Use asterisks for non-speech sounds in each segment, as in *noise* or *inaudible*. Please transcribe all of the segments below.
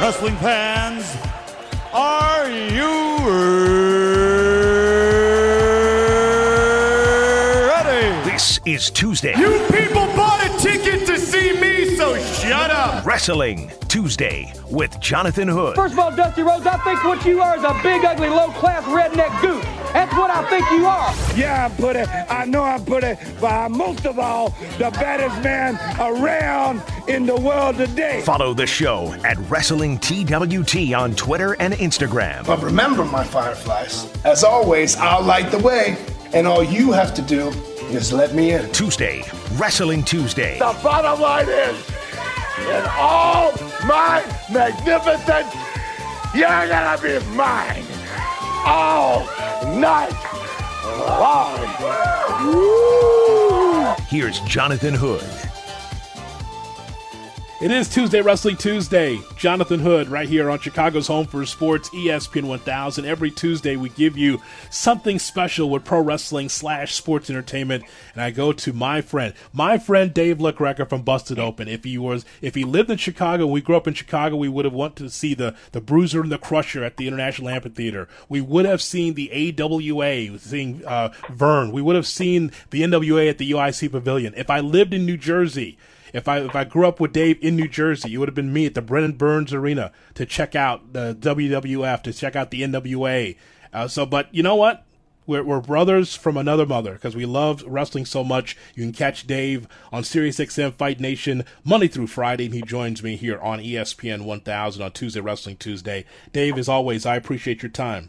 Wrestling fans, are you ready? This is Tuesday. You people bought a ticket to see me, so shut up. Wrestling Tuesday with Jonathan Hood. First of all, Dusty Rhodes, I think what you are is a big, ugly, low-class redneck goose. That's what I think you are. Yeah, I put it. I know I put it, but I'm most of all the baddest man around in the world today. Follow the show at Wrestling TWT on Twitter and Instagram. But remember, my fireflies, as always, I'll light the way, and all you have to do is let me in. Tuesday, Wrestling Tuesday. The bottom line is, in all my magnificence, you're gonna be mine all night long. Woo! Here's Jonathan Hood. It is Tuesday, Wrestling Tuesday. Jonathan Hood, right here on Chicago's Home for Sports, ESPN 1000. Every Tuesday, we give you something special with pro wrestling slash sports entertainment. And I go to my friend, my friend Dave LaGreca from Busted Open. If he was, if he lived in Chicago, we grew up in Chicago, we would have wanted to see the the Bruiser and the Crusher at the International Amphitheater. We would have seen the AWA, seeing uh, Vern. We would have seen the NWA at the UIC Pavilion. If I lived in New Jersey. If I if I grew up with Dave in New Jersey, it would have been me at the Brendan Byrne Arena to check out the WWF, to check out the NWA. Uh, so, but you know what? We're, we're brothers from another mother because we love wrestling so much. You can catch Dave on SiriusXM Fight Nation Monday through Friday, and he joins me here on ESPN 1000 on Tuesday Wrestling Tuesday. Dave, as always, I appreciate your time.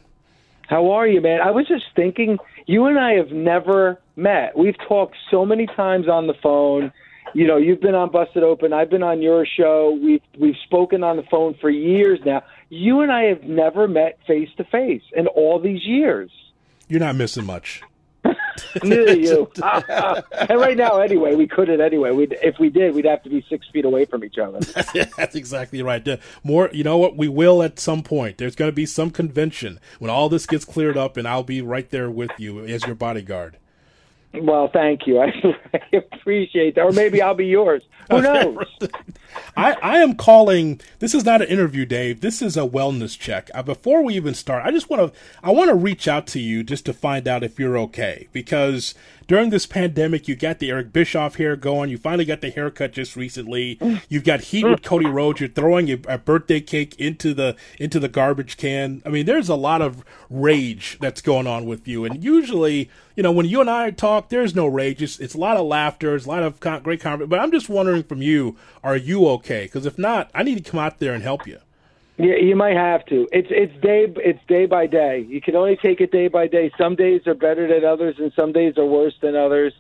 How are you, man? I was just thinking, you and I have never met. We've talked so many times on the phone. You know, you've been on Busted Open. I've been on your show. We've we've spoken on the phone for years now. You and I have never met face to face in all these years. You're not missing much. *laughs* Neither you. *laughs* and right now, anyway, we couldn't anyway. We'd, if we did, we'd have to be six feet away from each other. *laughs* That's exactly right. More, you know what? We will at some point. There's going to be some convention when all this gets cleared up, and I'll be right there with you as your bodyguard. Well, thank you. I, *laughs* I appreciate that. Or maybe I'll be yours. Who *laughs* knows? *laughs* I, I am calling. This is not an interview, Dave. This is a wellness check. Uh, before we even start, I just want to I want to reach out to you just to find out if you're okay because during this pandemic, you got the Eric Bischoff hair going. You finally got the haircut just recently. You've got heat with Cody Rhodes. You're throwing a, birthday cake into the into the garbage can. I mean, there's a lot of rage that's going on with you. And usually, you know, when you and I talk, there's no rage. It's, it's a lot of laughter. It's a lot of con- great conversation. But I'm just wondering from you, are you okay? Because if not, I need to come out there and help you. Yeah, you might have to. It's it's day it's day by day. You can only take it day by day. Some days are better than others, and some days are worse than others.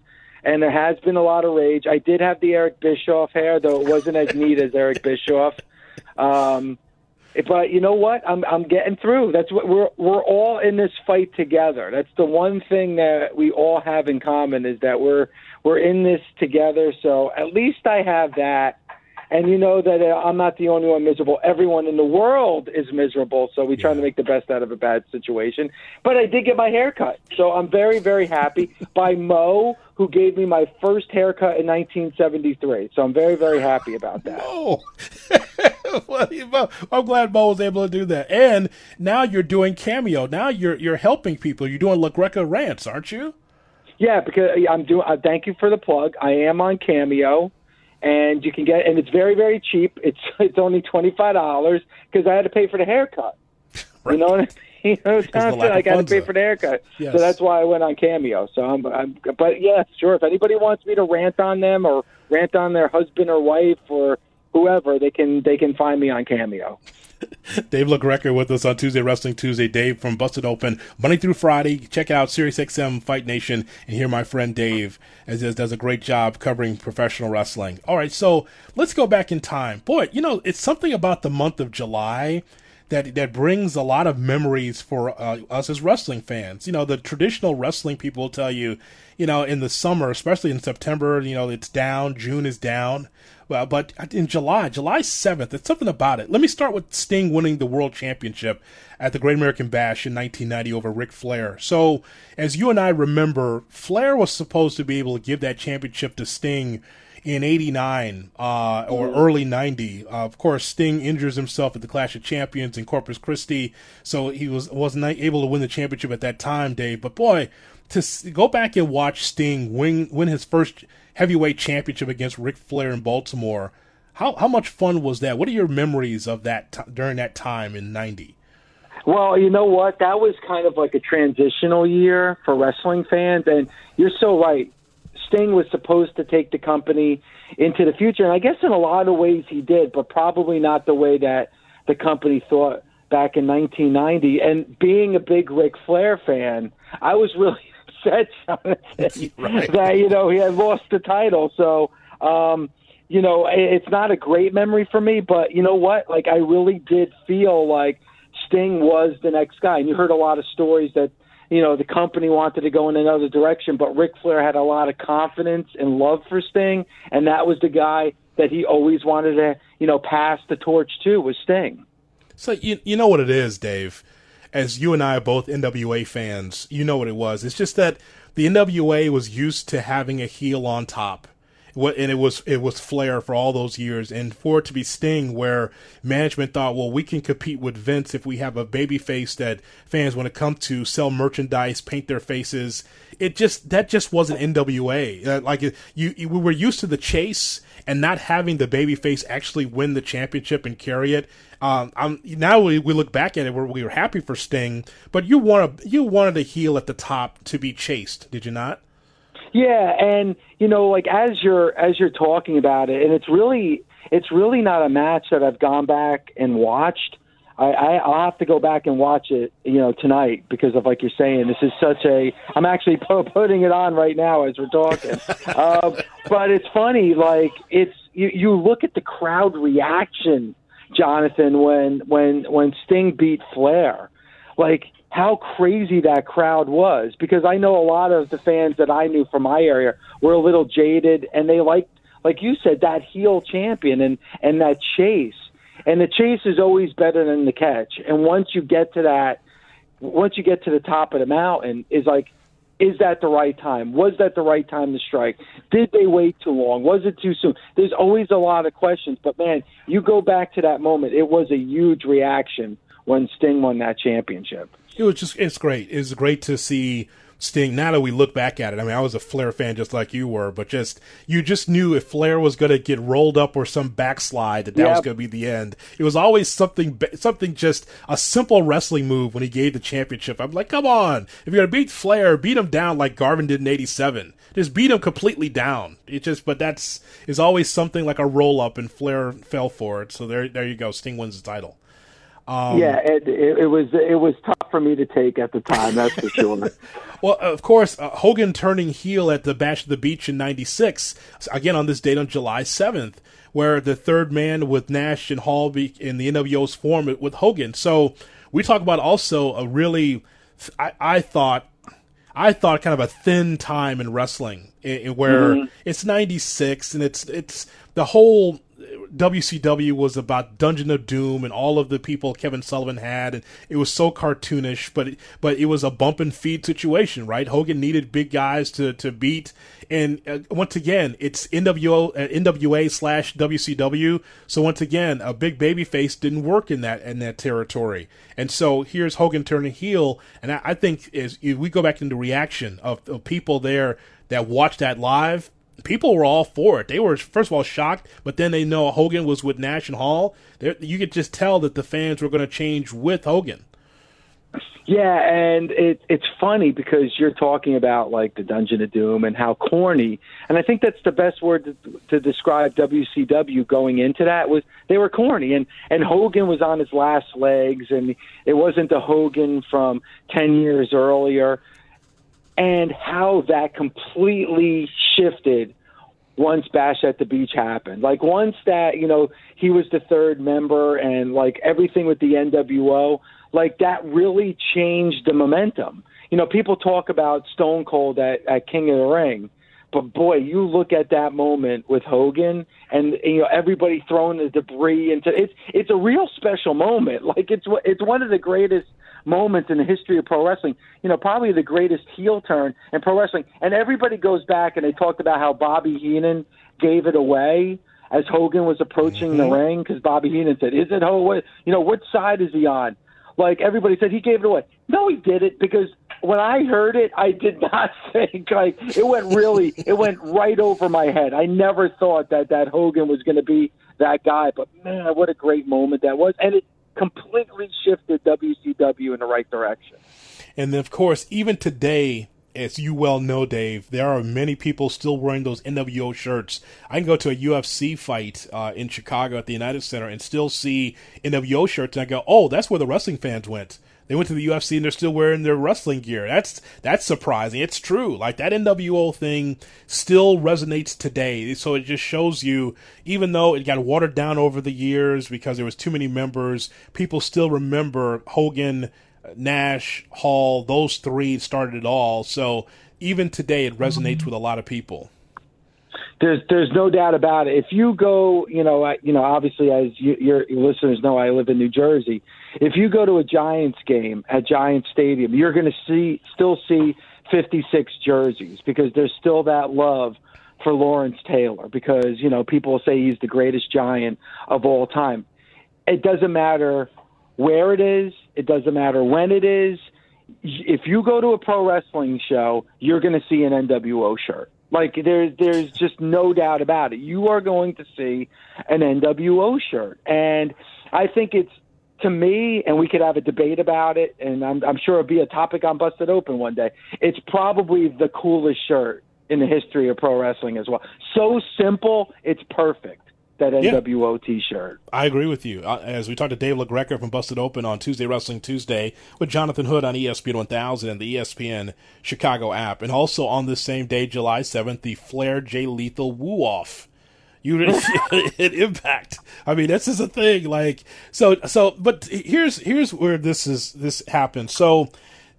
And there has been a lot of rage. I did have the Eric Bischoff hair, though it wasn't as neat as Eric Bischoff. Um, but you know what? I'm I'm getting through. That's what we're we're all in this fight together. That's the one thing that we all have in common is that we're we're in this together. So at least I have that. And you know that uh, I'm not the only one miserable. Everyone in the world is miserable. So we try to make the best out of a bad situation. But I did get my hair cut. So I'm very, very happy *laughs* by Mo, who gave me my first haircut in 1973. So I'm very, very happy about that. Oh, *laughs* Mo- I'm glad Mo was able to do that. And now you're doing cameo. Now you're you're helping people. You're doing La Greca rants, aren't you? Yeah, because I'm doing. Uh, thank you for the plug. I am on Cameo, and you can get, and it's very, very cheap. It's *laughs* it's only twenty five dollars because I had to pay for the haircut. *laughs* You know what I mean? *laughs* You know, Johnson, lack of I got to pay though. for the haircut, Yes. so that's why I went on Cameo. So I'm, I'm, but yeah, sure. If anybody wants me to rant on them or rant on their husband or wife or whoever, they can they can find me on Cameo. *laughs* Dave LaGreca with us on Tuesday Wrestling Tuesday. Dave from Busted Open Monday through Friday. Check out SiriusXM Fight Nation and hear my friend Dave as as does a great job covering professional wrestling. All right, so let's go back in time. Boy, you know it's something about the month of July that that brings a lot of memories for uh, us as wrestling fans. You know, the traditional wrestling people will tell you, you know, in the summer, especially in September, you know, it's down. June is down. Well, but in July, July 7th, it's something about it. Let me start with Sting winning the World Championship at the Great American Bash in 1990 over Ric Flair. So, as you and I remember, Flair was supposed to be able to give that championship to Sting in '89 uh, or mm-hmm. early '90. Uh, of course, Sting injures himself at the Clash of Champions in Corpus Christi, so he was wasn't able to win the championship at that time, Dave. But boy, to go back and watch Sting win win his first heavyweight championship against Ric Flair in Baltimore. How how much fun was that? What are your memories of that t- during that time in '90? Well, you know what? That was kind of like a transitional year for wrestling fans, and you're so right. Sting was supposed to take the company into the future, and I guess in a lot of ways he did, but probably not the way that the company thought back in 1990. And being a big Ric Flair fan, I was really *laughs* upset *laughs* right. that you know he had lost the title. So. um you know, it's not a great memory for me, but you know what? Like, I really did feel like Sting was the next guy. And you heard a lot of stories that, you know, the company wanted to go in another direction, but Ric Flair had a lot of confidence and love for Sting, and that was the guy that he always wanted to, you know, pass the torch to was Sting. So you you know what it is, Dave. As you and I are both NWA fans, you know what it was. It's just that the NWA was used to having a heel on top and it was it was Flair for all those years, and for it to be Sting, where management thought, well, we can compete with Vince if we have a baby face that fans want to come to, sell merchandise, paint their faces. It just that just wasn't NWA. Uh, like you, you, we were used to the chase and not having the baby face actually win the championship and carry it. Um, I'm, now we, we look back at it, we're, we were happy for Sting, but you want you wanted a heel at the top to be chased, did you not? Yeah, and you know, like as you're as you're talking about it, and it's really it's really not a match that I've gone back and watched. I, I I'll have to go back and watch it, you know, tonight because of like you're saying, this is such a. I'm actually *laughs* putting it on right now as we're talking. uh, *laughs* but it's funny, like it's you you look at the crowd reaction, Jonathan, when when when Sting beat Flair, like how crazy that crowd was because I know a lot of the fans that I knew from my area were a little jaded and they liked like you said that heel champion and and that chase. And the chase is always better than the catch. And once you get to that once you get to the top of the mountain is like is that the right time? Was that the right time to strike? Did they wait too long? Was it too soon? There's always a lot of questions but man you go back to that moment it was a huge reaction when Sting won that championship. It was just it's great. It's great to see Sting. Now that we look back at it, I mean, I was a Flair fan just like you were, but just you just knew if Flair was going to get rolled up or some backslide, that that yep. was going to be the end. It was always something, something just a simple wrestling move when he gave the championship. I'm like, come on, if you're going to beat Flair, beat him down like Garvin did in '87. Just beat him completely down. It just, but that's is always something like a roll up, and Flair fell for it. So there, there you go. Sting wins the title. Um, yeah, it, it, it, was it was tough for me to take at the time. That's for sure. *laughs* well, of course, uh, Hogan turning heel at the Bash of the Beach in '96, again on this date on July 7th, where the third man with Nash and Hall be, in the NWO's form with Hogan. So we talk about also a really, I, I thought. I thought kind of a thin time in wrestling, in, in where mm-hmm. it's '96 and it's it's the whole WCW was about Dungeon of Doom and all of the people Kevin Sullivan had, and it was so cartoonish. But it, but it was a bump and feed situation, right? Hogan needed big guys to to beat, and uh, once again, it's NWO uh, NWA slash WCW. So once again, a big baby face didn't work in that in that territory, and so here's Hogan turning heel, and I, I think is if we go back into reaction of, of people there that watched that live people were all for it. They were first of all shocked, but then they know Hogan was with Nash and Hall. They're, you could just tell that the fans were going to change with Hogan. Yeah, and it, it's funny because you're talking about like the Dungeon of Doom and how corny, and I think that's the best word to, to describe WCW going into that was they were corny, and and Hogan was on his last legs, and it wasn't the Hogan from ten years earlier and how that completely shifted once Bash at the Beach happened. Like once that, you know, he was the third member and like everything with the NWO, like that really changed the momentum. You know, people talk about Stone Cold at, at King of the Ring, But boy, you look at that moment with Hogan, and you know everybody throwing the debris into it's it's a real special moment. *laughs* Like it's it's one of the greatest moments in the history of pro wrestling. You know, probably the greatest heel turn in pro wrestling. And everybody goes back and they talked about how Bobby Heenan gave it away as Hogan was approaching mm-hmm. the ring because Bobby Heenan said, "Is it Hogan? You know, what side is he on?" Like everybody said, he gave it away. No, he did it because when I heard it, I did *laughs* not think like it went really. it went right over my head. I never thought that that Hogan was going to be that guy. But man, what a great moment that was, and it completely shifted WCW in the right direction. And then, of course, even today, as you well know, Dave, there are many people still wearing those NWO shirts. I can go to a UFC fight uh, in Chicago at the United Center and still see NWO shirts, and I go, "Oh, that's where the wrestling fans went." They went to the UFC and they're still wearing their wrestling gear. That's that's surprising. It's true. Like that NWO thing still resonates today. So it just shows you, even though it got watered down over the years because there was too many members, people still remember Hogan, Nash, Hall. Those three started it all. So even today, it resonates with a lot of people. There's there's no doubt about it. If you go, you know, I, you know, obviously as you, your listeners know, I live in New Jersey. If you go to a Giants game at Giants Stadium, you're going to see still see 56 jerseys because there's still that love for Lawrence Taylor because you know people say he's the greatest Giant of all time. It doesn't matter where it is. It doesn't matter when it is. If you go to a pro wrestling show, you're going to see an NWO shirt. Like there's there's just no doubt about it. You are going to see an NWO shirt, and I think it's to me, and we could have a debate about it, and I'm, I'm sure it'll be a topic on Busted Open one day. It's probably the coolest shirt in the history of pro wrestling as well. So simple, it's perfect that NWO yeah. T-shirt. I agree with you. Uh, as we talked to Dave LaGreca from Busted Open on Tuesday Wrestling Tuesday with Jonathan Hood on ESPN 1000 and the ESPN Chicago app, and also on this same day, July 7th, the Flair Jay Lethal Woo Off. You it *laughs* impact. I mean, this is a thing. Like so, so. But here's here's where this is this happens. So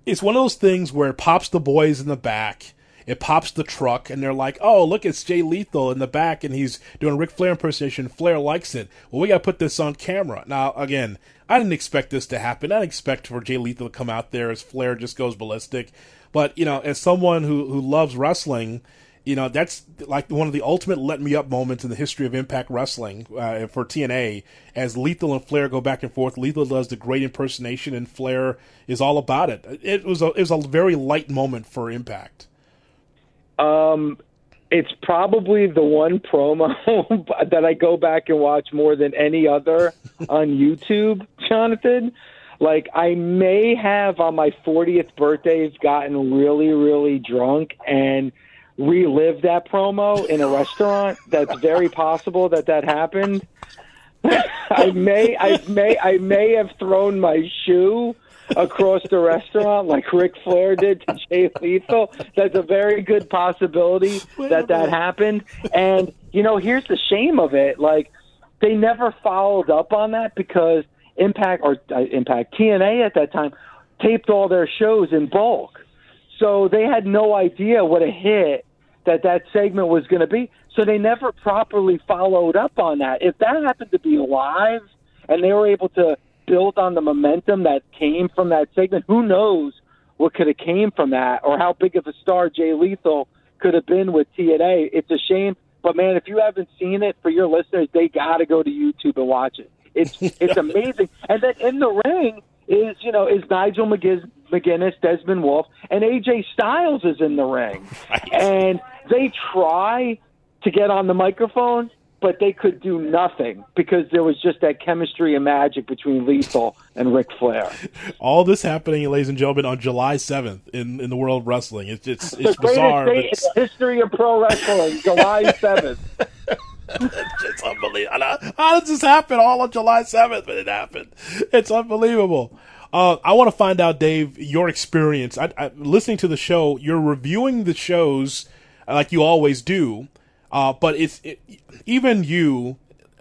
it's one of those things where it pops the boys in the back it pops the truck, and they're like, "Oh, look, it's Jay Lethal in the back, and he's doing a Ric Flair impersonation. Flair likes it. Well, we got to put this on camera." Now, again, I didn't expect this to happen. I didn't expect for Jay Lethal to come out there as Flair just goes ballistic. But you know, as someone who who loves wrestling, you know that's like one of the ultimate let me up moments in the history of Impact Wrestling uh, for TNA. As Lethal and Flair go back and forth, Lethal does the great impersonation, and Flair is all about it. It was a, it was a very light moment for Impact. Um, it's probably the one promo *laughs* that I go back and watch more than any other *laughs* on YouTube, Jonathan. Like I may have on my 40th birthday gotten really, really drunk and relived that promo in a *laughs* restaurant. That's very possible that that happened. *laughs* I may, I may, I may have thrown my shoe across the restaurant like Ric Flair did to *laughs* Jay Lethal. That's a very good possibility that that happened. And you know, here's the shame of it: like they never followed up on that because Impact or uh, Impact TNA at that time taped all their shows in bulk, so they had no idea what a hit that that segment was going to be. So they never properly followed up on that. If that happened to be live and they were able to build on the momentum that came from that segment. Who knows what could have came from that or how big of a star Jay Lethal could have been with TNA. It's a shame, but man, if you haven't seen it for your listeners, they got to go to YouTube and watch it. It's it's *laughs* amazing. And then in the ring is you know is Nigel McGuinness, Desmond Wolfe, and AJ Styles is in the ring, *laughs* right. and they try to get on the microphone but they could do nothing because there was just that chemistry and magic between Lethal and Ric Flair. *laughs* All this happening, ladies and gentlemen, on July seventh in, in the world of wrestling. It's it's, it's the bizarre. Date it's... in the history of pro wrestling, July *laughs* seventh. *laughs* it's unbelievable. How does this happen all on July seventh? But it happened. It's unbelievable. Uh, I want to find out, Dave, your experience. I, I, listening to the show, you're reviewing the shows like you always do uh, but it's it, even you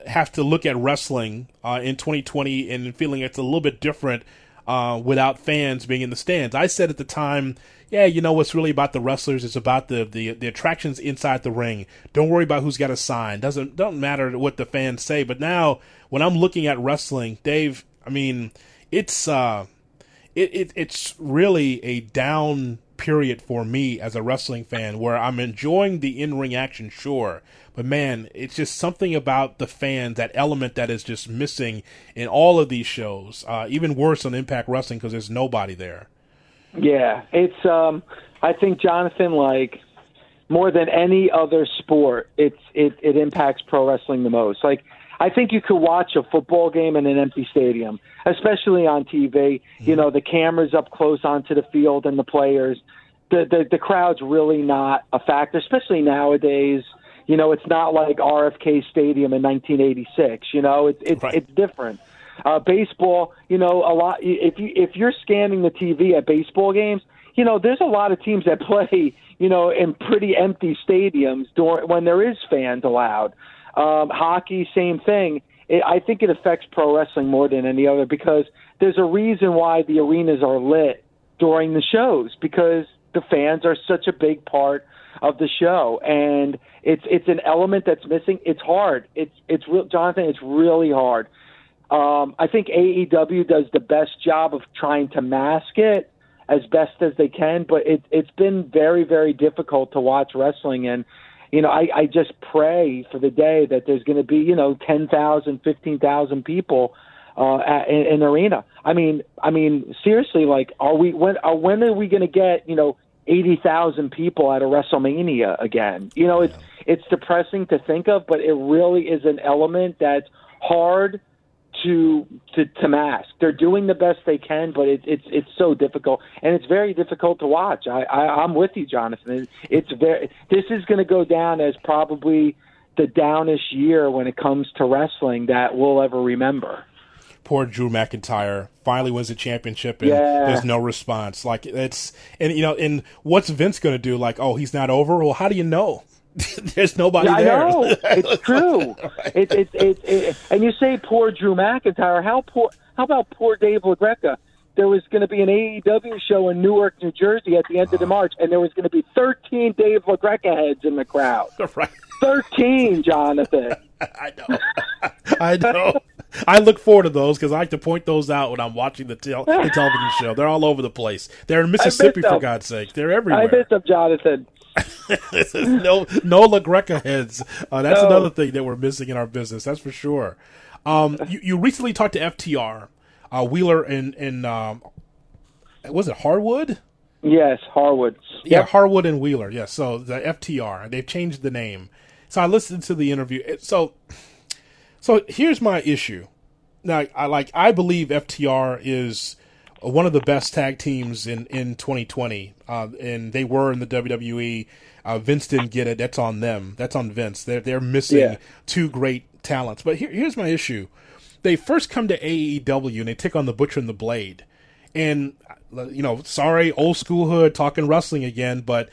have to look at wrestling uh, in 2020 and feeling it's a little bit different uh, without fans being in the stands. I said at the time, yeah, you know what's really about the wrestlers It's about the, the the attractions inside the ring. Don't worry about who's got a sign. Doesn't don't matter what the fans say. But now when I'm looking at wrestling, Dave, I mean, it's uh, it, it it's really a down period for me as a wrestling fan where I'm enjoying the in ring action, sure, but man, it's just something about the fans, that element that is just missing in all of these shows. Uh, even worse on Impact Wrestling because there's nobody there. Yeah, it's. um I think Jonathan, like more than any other sport, it's it it impacts pro wrestling the most. Like I think you could watch a football game in an empty stadium, especially on TV. You know, the cameras up close onto the field and the players. The, the the crowd's really not a factor, especially nowadays. You know, it's not like RFK Stadium in 1986. You know, it's it's Right. it's different. Uh, baseball, you know, a lot. If you if you're scanning the TV at baseball games, you know, there's a lot of teams that *laughs* play, you know, in pretty empty stadiums during when there is fans allowed. Um, hockey, same thing. It, I think it affects pro wrestling more than any other because there's a reason why the arenas are lit during the shows because the fans are such a big part of the show and it's it's an element that's missing. It's hard. It's it's real jonathan it's really hard. Um i think aew does the best job of trying to mask it as best as they can but it it's been very very difficult to watch wrestling and you know i i just pray for the day that there's going to be you know 10,000 15,000 people uh at, in, in arena. I mean i mean seriously like are we when are when are we going to get you know 80,000 people at a WrestleMania again. You know, it's it's depressing to think of, but it really is an element that's hard to to to mask. They're doing the best they can, but it's it's it's so difficult, and it's very difficult to watch. I, I I'm with you, Jonathan. It's very. This is going to go down as probably the downish year when it comes to wrestling that we'll ever remember. Poor Drew McIntyre finally wins the championship and Yeah. there's no response. Like it's and you know and what's Vince going to do? Like oh he's not over. Well how do you know? *laughs* there's nobody Yeah, I there. know *laughs* it's true. It's it's it's it, and you say poor Drew McIntyre. How poor? How about poor Dave LaGreca? There was going to be an AEW show in Newark, New Jersey, at the end of the ah. March, and there was going to be 13 Dave LaGreca heads in the crowd. *laughs* right. 13, Jonathan. I know. I know. I look forward to those because I like to point those out when I'm watching the, tel- the *laughs* television show. They're all over the place. They're in Mississippi, for. God's sake. They're everywhere. I everywhere. miss him, Jonathan. *laughs* no, no La Greca heads. Uh, that's No. another thing that we're missing in our business. That's for sure. Um, you, you recently talked to FTR, uh, Wheeler, and and um, was it Harwood? Yes, Harwood. Yeah, Yep. Harwood and Wheeler. Yeah, so the FTR. They've changed the name. So I listened to the interview. So, so here's my issue. Now, I like. I believe FTR is one of the best tag teams in in 2020, uh, and they were in the WWE. Uh, Vince didn't get it. That's on them. That's on Vince. They're they're missing Yeah. two great talents. But here, here's my issue. They first come to AEW and they take on the Butcher and the Blade, and uh, you know, sorry, old school hood talking wrestling again, but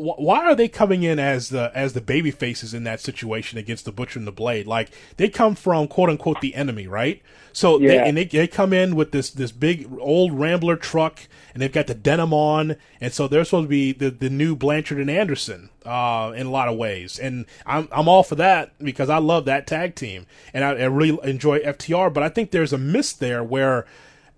why are they coming in as the as the baby faces in that situation against the butcher and the blade? Like they come from quote unquote the enemy right? So they, Yeah. and they, they come in with this this big old rambler truck and they've got the denim on and so they're supposed to be the, the new blanchard and anderson uh, in a lot of ways. And I'm, I'm all for that because i love that tag team and I, I really enjoy ftr but i think there's a miss there where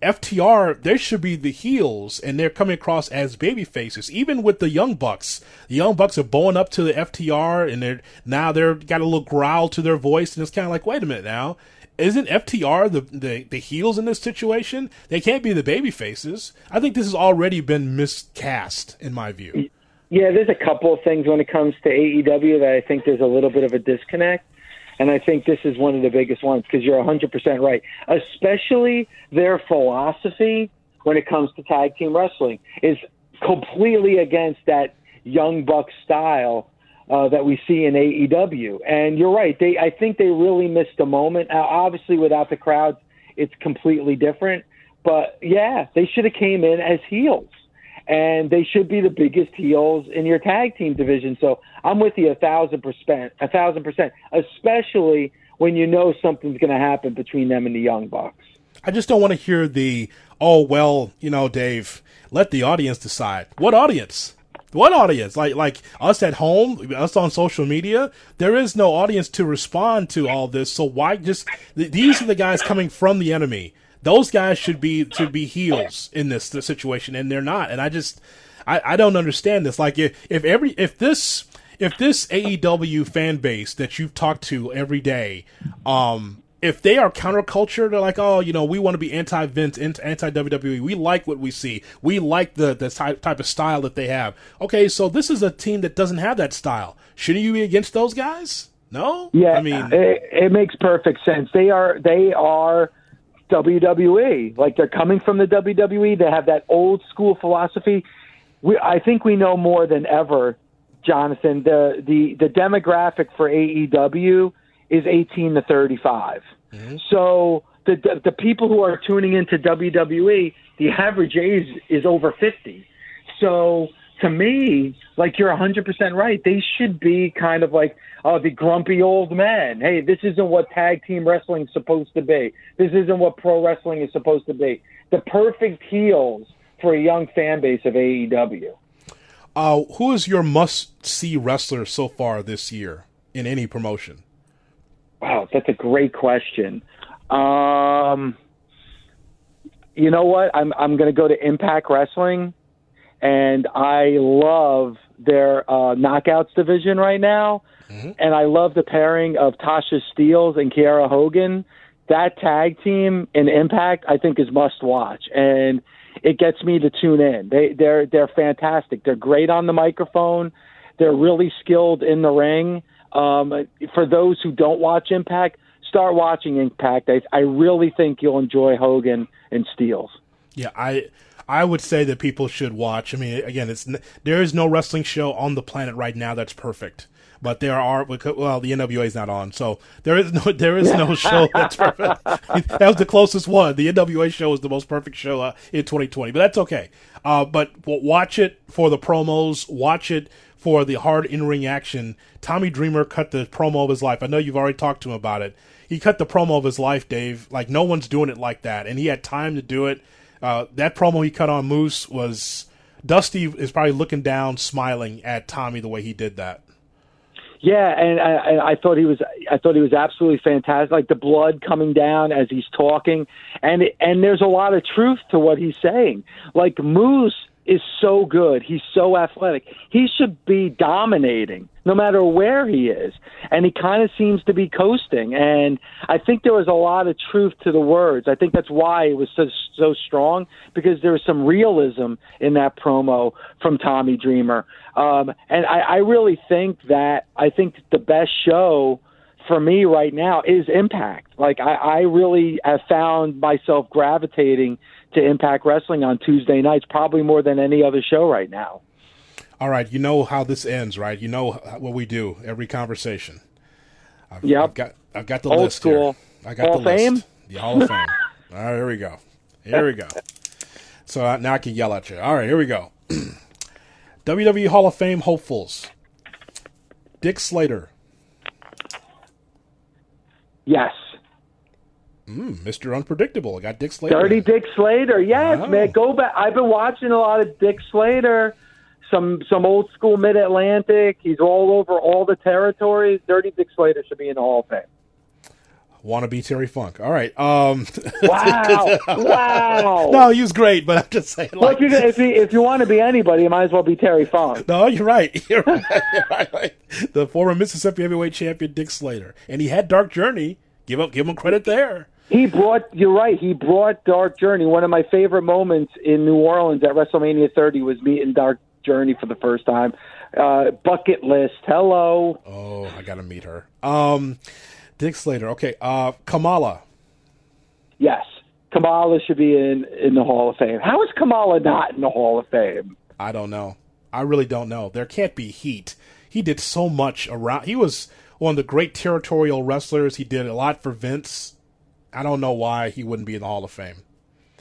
FTR, they should be the heels, and they're coming across as baby faces. Even with the Young Bucks, the Young Bucks are bowing up to the FTR, and they're now they're got a little growl to their voice, and it's kind of like, wait a minute now, isn't FTR the, the the heels in this situation? They can't be the baby faces. I think this has already been miscast, in my view. Yeah, there's a couple of things when it comes to AEW that I think there's a little bit of a disconnect. And I think this is one of the biggest ones because you're 100% right. Especially their philosophy when it comes to tag team wrestling is completely against that Young Buck style uh, that we see in AEW. And you're right. They, I think they really missed a moment. Now, obviously, without the crowds, it's completely different. But yeah, they should have came in as heels and they should be the biggest heels in your tag team division. So I'm with you a thousand percent, a thousand percent, especially when you know something's going to happen between them and the Young Bucks. I just don't want to hear the oh well, you know, Dave, let the audience decide. What audience? What audience? Like like us at home, us on social media. There is no audience to respond to all this. So why just th- these are the guys coming from the enemy. Those guys should be should be heels in this, this situation, and they're not. And I just I, I don't understand this. Like if if every if this if this AEW fan base that you've talked to every day, um, if they are counterculture, they're like, oh, you know, we want to be anti Vince, anti WWE. We like what we see. We like the the type, type of style that they have. Okay, so this is a team that doesn't have that style. Shouldn't you be against those guys? No. Yeah, I mean, it, it makes perfect sense. They are they are WWE. Like they're coming from the WWE. They have that old school philosophy. We, I think we know more than ever, Jonathan. The the the demographic for AEW is 18 to 35. Mm-hmm. So the, the, the people who are tuning into WWE, the average age is over 50. So to me, like you're 100% right. They should be kind of like oh, the grumpy old man. Hey, this isn't what tag team wrestling is supposed to be. This isn't what pro wrestling is supposed to be. The perfect heels for a young fan base of AEW. Uh, who is your must see wrestler so far this year in any promotion? Wow, that's a great question. Um, you know what? I'm I'm going to go to Impact Wrestling, and I love their uh, knockouts division right now, mm-hmm. and I love the pairing of Tasha Steelz and Kiera Hogan. That tag team in Impact, I think, is must watch, and it gets me to tune in. They they're they're fantastic. They're great on the microphone. They're really skilled in the ring. Um, for those who don't watch Impact, start watching Impact. I, I really think you'll enjoy Hogan and Steelz. Yeah, I I would say that people should watch. I mean, again, it's there is no wrestling show on the planet right now that's perfect. But there are well, the NWA is not on, so there is no there is no *laughs* show that's perfect. *laughs* that was the closest one. The NWA show is the most perfect show uh, in 2020, but that's okay. Uh, but watch it for the promos. Watch it for the hard in ring action. Tommy Dreamer cut the promo of his life. I know you've already talked to him about it. He cut the promo of his life, Dave. Like no one's doing it like that, and he had time to do it. Uh, that promo he cut on Moose was Dusty is probably looking down, smiling at Tommy the way he did that. Yeah, and I, and I thought he was I thought he was absolutely fantastic. Like the blood coming down as he's talking, and and there's a lot of truth to what he's saying. Like Moose is so good. He's so athletic. He should be dominating no matter where he is. And he kind of seems to be coasting. And I think there was a lot of truth to the words. I think that's why it was so, so strong because there was some realism in that promo from Tommy Dreamer. Um, and I, I really think that I think the best show for me right now is Impact. Like I, I really have found myself gravitating to Impact Wrestling on Tuesday nights, probably more than any other show right now. All right, you know how this ends, right? You know what we do every conversation. I've, yep. I've got I've got the Old list school. here. I got Hall the of Fame? list. The Hall of Fame. *laughs* All right, here we go. Here we go. So uh, now I can yell at you. All right, here we go. *clears throat* WWE Hall of Fame hopefuls. Dick Slater. Yes. Mm, Mr. Unpredictable. I got Dick Slater. Dirty Dick Slater. Yes, Wow. man. Go back. I've been watching a lot of Dick Slater. Some some old school Mid Atlantic. He's all over all the territories. Dirty Dick Slater should be in the Hall of Fame. Want to be Terry Funk. All right. Um, *laughs* Wow! wow! no, he was great, but I'm just saying. Like, if you, if you want to be anybody, you might as well be Terry Funk. no, you're right. *laughs* You're right. You're right. The former Mississippi heavyweight champion Dick Slater, and he had Dark Journey. Give up, give him credit there. He brought. You're right. He brought Dark Journey. One of my favorite moments in New Orleans at WrestleMania 30 was meeting Dark Journey for the first time. Uh, bucket list. Hello. Oh, I gotta meet her. Um, Dick Slater. Okay. Uh, Kamala. Yes, Kamala should be in in the Hall of Fame. How is Kamala not in the Hall of Fame? I don't know. I really don't know. There can't be heat. He did so much around. He was one of the great territorial wrestlers. He did a lot for Vince. I don't know why he wouldn't be in the Hall of Fame.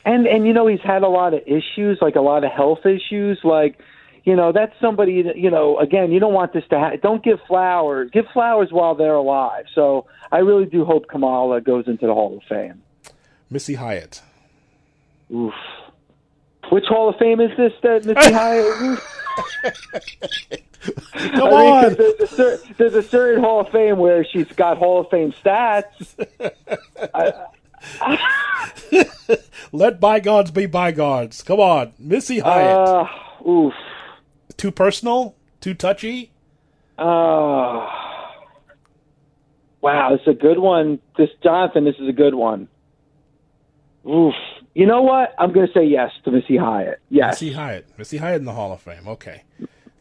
And and you know he's had a lot of issues, like a lot of health issues. Like you know that's somebody that you know. Again, you don't want this to happen. Don't give flowers. Give flowers while they're alive. So I really do hope Kamala goes into the Hall of Fame. Missy Hyatt. Oof. Which Hall of Fame is this that Missy *laughs* Hyatt? *laughs* Come I mean, on. there's, a there's a certain Hall of Fame where she's got Hall of Fame stats. *laughs* Let bygones be bygones. Come on. Missy Hyatt. Uh, oof. Too personal? Too touchy? Uh, wow, this is a good one. This Jonathan, this is a good one. Oof. You know what? I'm going to say yes to Missy Hyatt. Yes. Missy Hyatt. Missy Hyatt in the Hall of Fame. Okay.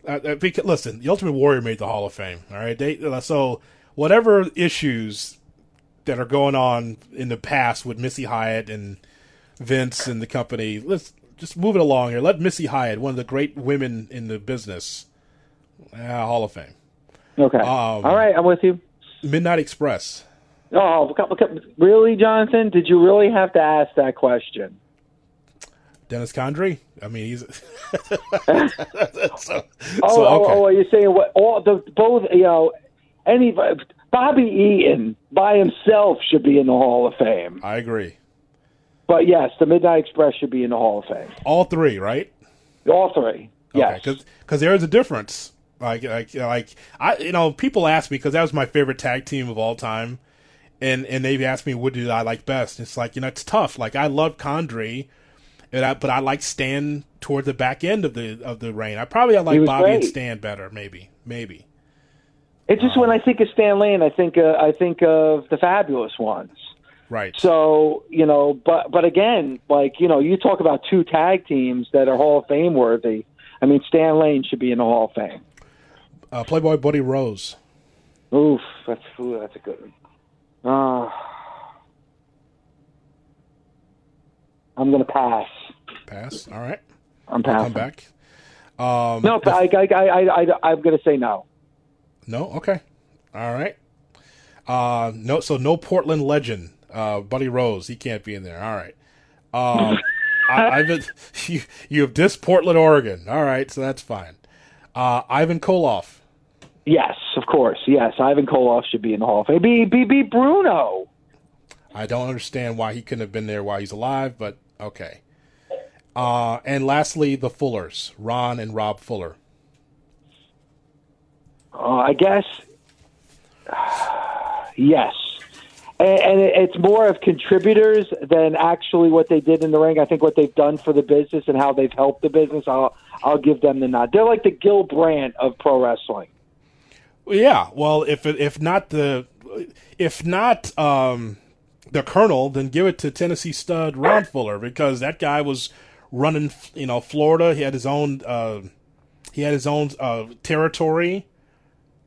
Uh, uh, because, listen, the Ultimate Warrior made the Hall of Fame. All right. They uh, so whatever issues that are going on in the past with Missy Hyatt and Vince and the company, let's just move it along here. Let Missy Hyatt, one of the great women in the business, uh, Hall of Fame. Okay. Um, All right, I'm with you. Midnight Express. Oh, look up- look up- really, Jonathan? Did you really have to ask that question? Dennis Condrey. I mean, he's so, *laughs* *laughs* Oh, so, oh, okay. oh, are you saying what? All the both, you know, any Bobby Eaton by himself should be in the Hall of Fame. I agree. But yes, the Midnight Express should be in the Hall of Fame. All three, right? All three. Yes. because because there is a difference. Like like like I you know people ask me because that was my favorite tag team of all time, and and they've asked me what did I like best. It's like you know it's tough. Like I love Condrey, and I, but I like Stan toward the back end of the of the reign. I probably I like Bobby and. Stan better. Maybe maybe. It's just when I think of Stan Lane, I think uh, I think of the fabulous ones. Right. So you know, but but again, like you know, you talk about two tag teams that are Hall of Fame worthy. I mean, Stan Lane should be in the Hall of Fame. uh, Playboy Buddy Rose. Oof, that's ooh, that's a good one. Uh, I'm gonna pass. Pass. All right. I'm passing. Come back. Um, No, I, I, I, I, I, I'm gonna say no. No. Okay. All right. Uh, no. So no Portland legend. Uh, Buddy Rose. He can't be in there. All right. Um, *laughs* I, been, *laughs* you, you have dissed Portland, Oregon. All right. So that's fine. Uh, Ivan Koloff. Yes, of course. Yes, Ivan Koloff should be in the Hall of Fame. Be, be, be Bruno. I don't understand why he couldn't have been there while he's alive, but okay. Uh, and lastly, the Fullers, Ron and Rob Fuller. Uh, I guess. *sighs* yes. And, and it- it's more of contributors than actually what they did in the ring. I think what they've done for the business and how they've helped the business, I'll, I'll give them the nod. They're like the Gil Brandt of pro wrestling. Yeah, well, if it, if not the if not um, the Colonel, then give it to Tennessee stud Ron Fuller because that guy was running, you know, Florida. He had his own uh, he had his own uh, territory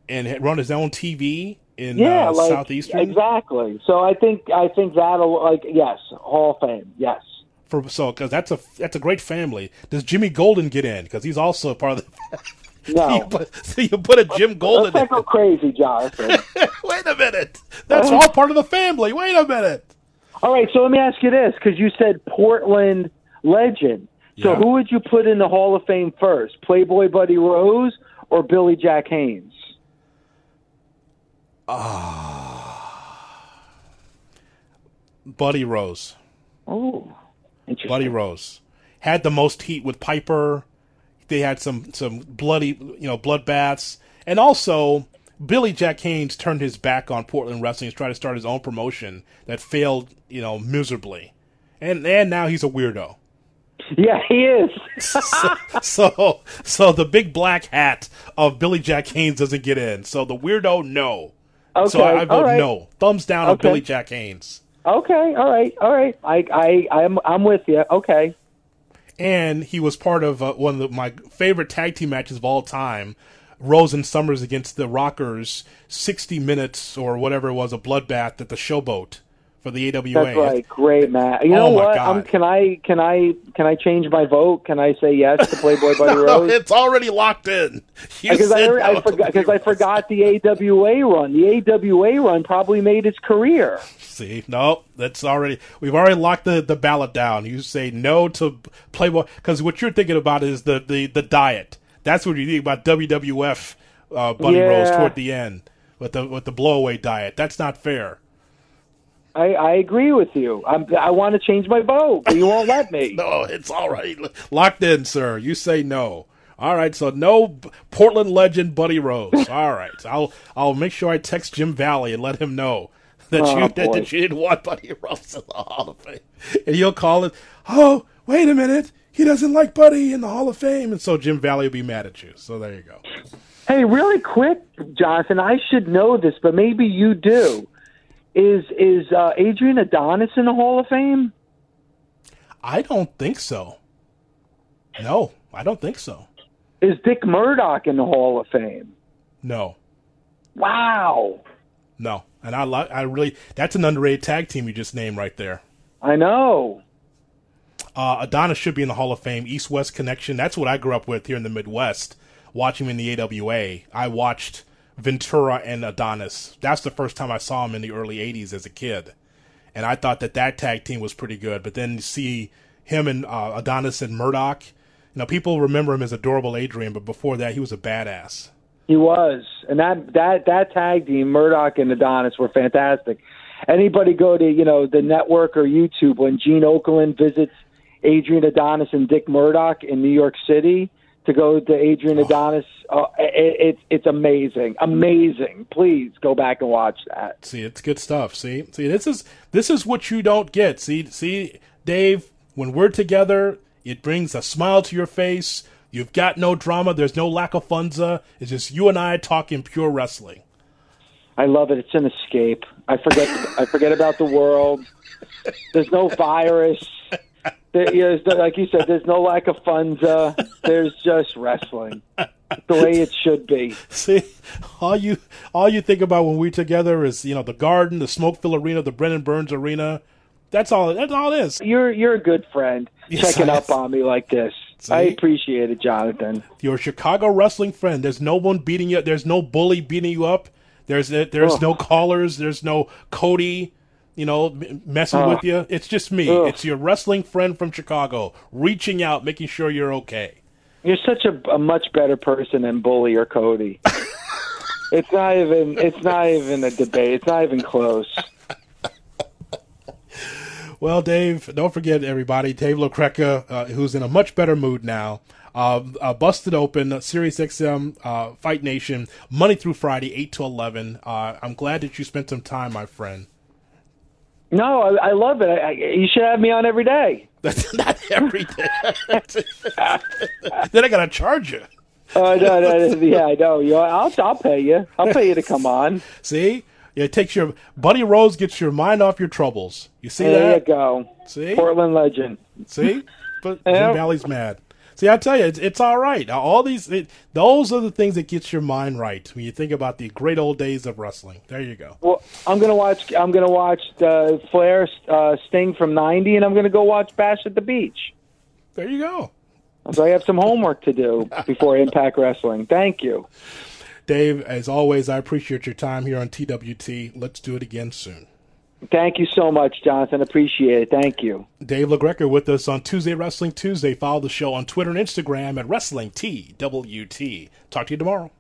and had run his own TV in Yeah, uh, like southeastern. exactly. So I think I think that'll like yes, Hall of Fame. Yes. For so because that's a that's a great family. Does Jimmy Golden get in? Because he's also a part of the. *laughs* *laughs* No. you put, so you put a Jim Golden. Let's not go crazy, Jonathan. *laughs* Wait a minute. That's all part of the family. Wait a minute. All right, so let me ask you this, because you said Portland legend. So Yeah. who would you put in the Hall of Fame first, Playboy Buddy Rose or Billy Jack Haynes? Ah, Buddy Rose. Oh. Buddy Rose had the most heat with Piper. They had some some bloody you know bloodbaths, and also Billy Jack Haynes turned his back on Portland wrestling to try to start his own promotion that failed you know miserably, and and now he's a weirdo. Yeah, he is. *laughs* so so the big black hat of Billy Jack Haynes doesn't get in. So the weirdo no. So Okay, I, I vote right. no. Thumbs down on Billy Jack Haynes. Okay, all right, all right. I, I, I'm, I'm with you. Okay. And he was part of uh, one of the, my favorite tag team matches of all time. Rose and Somers against the Rockers, sixty minutes or whatever it was, a bloodbath at the Showboat for the AWA. That's right. Great, Matt. You know Oh, my what? God. Um, can I, can I, can I change my vote? Can I say yes to Playboy Buddy *laughs* No, Rose? it's already locked in. Because I, said I no forgot because I forgot the AWA run. The AWA run probably made its career. See, no, that's already we've already locked the, the ballot down. You say no to Playboy because what you're thinking about is the, the, the diet. That's what you think about WWF uh, Buddy Rose toward the end with the with the blowaway diet. That's not fair. I, I agree with you. I'm, I want to change my vote, but you won't let me. *laughs* no, it's all right. Locked in, sir. You say no. All right, so no Portland legend Buddy Rose. *laughs* All right, I'll I'll make sure I text Jim Valley and let him know *laughs* that Oh, you that, that you didn't want Buddy Rose in the Hall of Fame, and he'll call it. Oh, wait a minute, he doesn't like Buddy in the Hall of Fame, and so Jim Valley will be mad at you. So there you go. Hey, really quick, Jonathan. I should know this, but maybe you do. Is is uh, Adrian Adonis in the Hall of Fame? I don't think so. No, I don't think so. Is Dick Murdoch in the Hall of Fame? No, Wow, no, and I like I really that's an underrated tag team you just named right there. I know. Uh, Adonis should be in the Hall of Fame. East West connection. That's what I grew up with here in the Midwest. Watching him in the AWA, I watched Ventura and Adonis. That's the first time I saw him in the early '80s as a kid, and I thought that that tag team was pretty good. But then you see him and uh, Adonis and Murdoch, you know, people remember him as adorable Adrian, but before that, he was a badass. He was, and that that that tag team, Murdoch and Adonis, were fantastic. Anybody go to you know the network or YouTube when Gene Okerlund visits Adrian Adonis and Dick Murdoch in New York City to go to Adrian Adonis. Uh, it, it's it's amazing, amazing. Please go back and watch that. See, it's good stuff. See, see, this is this is what you don't get. See, see, Dave, when we're together, it brings a smile to your face. You've got no drama. There's no lack of funza. It's just you and I talking pure wrestling. I love it. It's an escape. I forget. I forget about the world. There's no virus. There, there's no, like you said, there's no lack of funza. There's just wrestling, the way it should be. See, all you all you think about when we're together is you know the Garden, the Smokeville Arena, the Brendan Byrne Arena. That's all. That's all it is. You're you're a good friend. Yes, checking up on me like this. See? I appreciate it, Jonathan. You're Chicago wrestling friend. There's no one beating you. There's no bully beating you up. There's there's Ugh. no callers. There's no Cody, you know, messing Ugh. with you. It's just me. Ugh. It's your wrestling friend from Chicago reaching out, making sure you're okay. You're such a, a much better person than Bully or Cody. *laughs* it's not even. It's not even a debate. It's not even close. Well, Dave, don't forget everybody. Dave LaGreca, uh, who's in a much better mood now. Uh, uh, busted open, uh, Sirius XM, uh, Fight Nation, Monday through Friday, eight to eleven. Uh, I'm glad that you spent some time, my friend. No, I, I love it. I, I, you should have me on every day. *laughs* Not every day. then I gotta charge you. Oh no, no, no, yeah, I know. You, I'll, I'll pay you. I'll pay you to come on. See, it takes your Buddy Rose gets your mind off your troubles. You see There that? you go. See, Portland legend. see, but Jim Valley's mad. See, I tell you, it's, it's all right. All these, it, those are the things that gets your mind right when you think about the great old days of wrestling. There you go. Well, I'm gonna watch. I'm gonna watch the Flair uh, Sting from '90, and I'm gonna go watch Bash at the Beach. There you go. So I have some homework to do *laughs* before Impact Wrestling. Thank you. Dave, as always, I appreciate your time here on TWT. Let's do it again soon. Thank you so much, Jonathan. Appreciate it. Thank you. Dave LaGreca with us on Tuesday Wrestling Tuesday. Follow the show on Twitter and Instagram at Wrestling TWT. Talk to you tomorrow.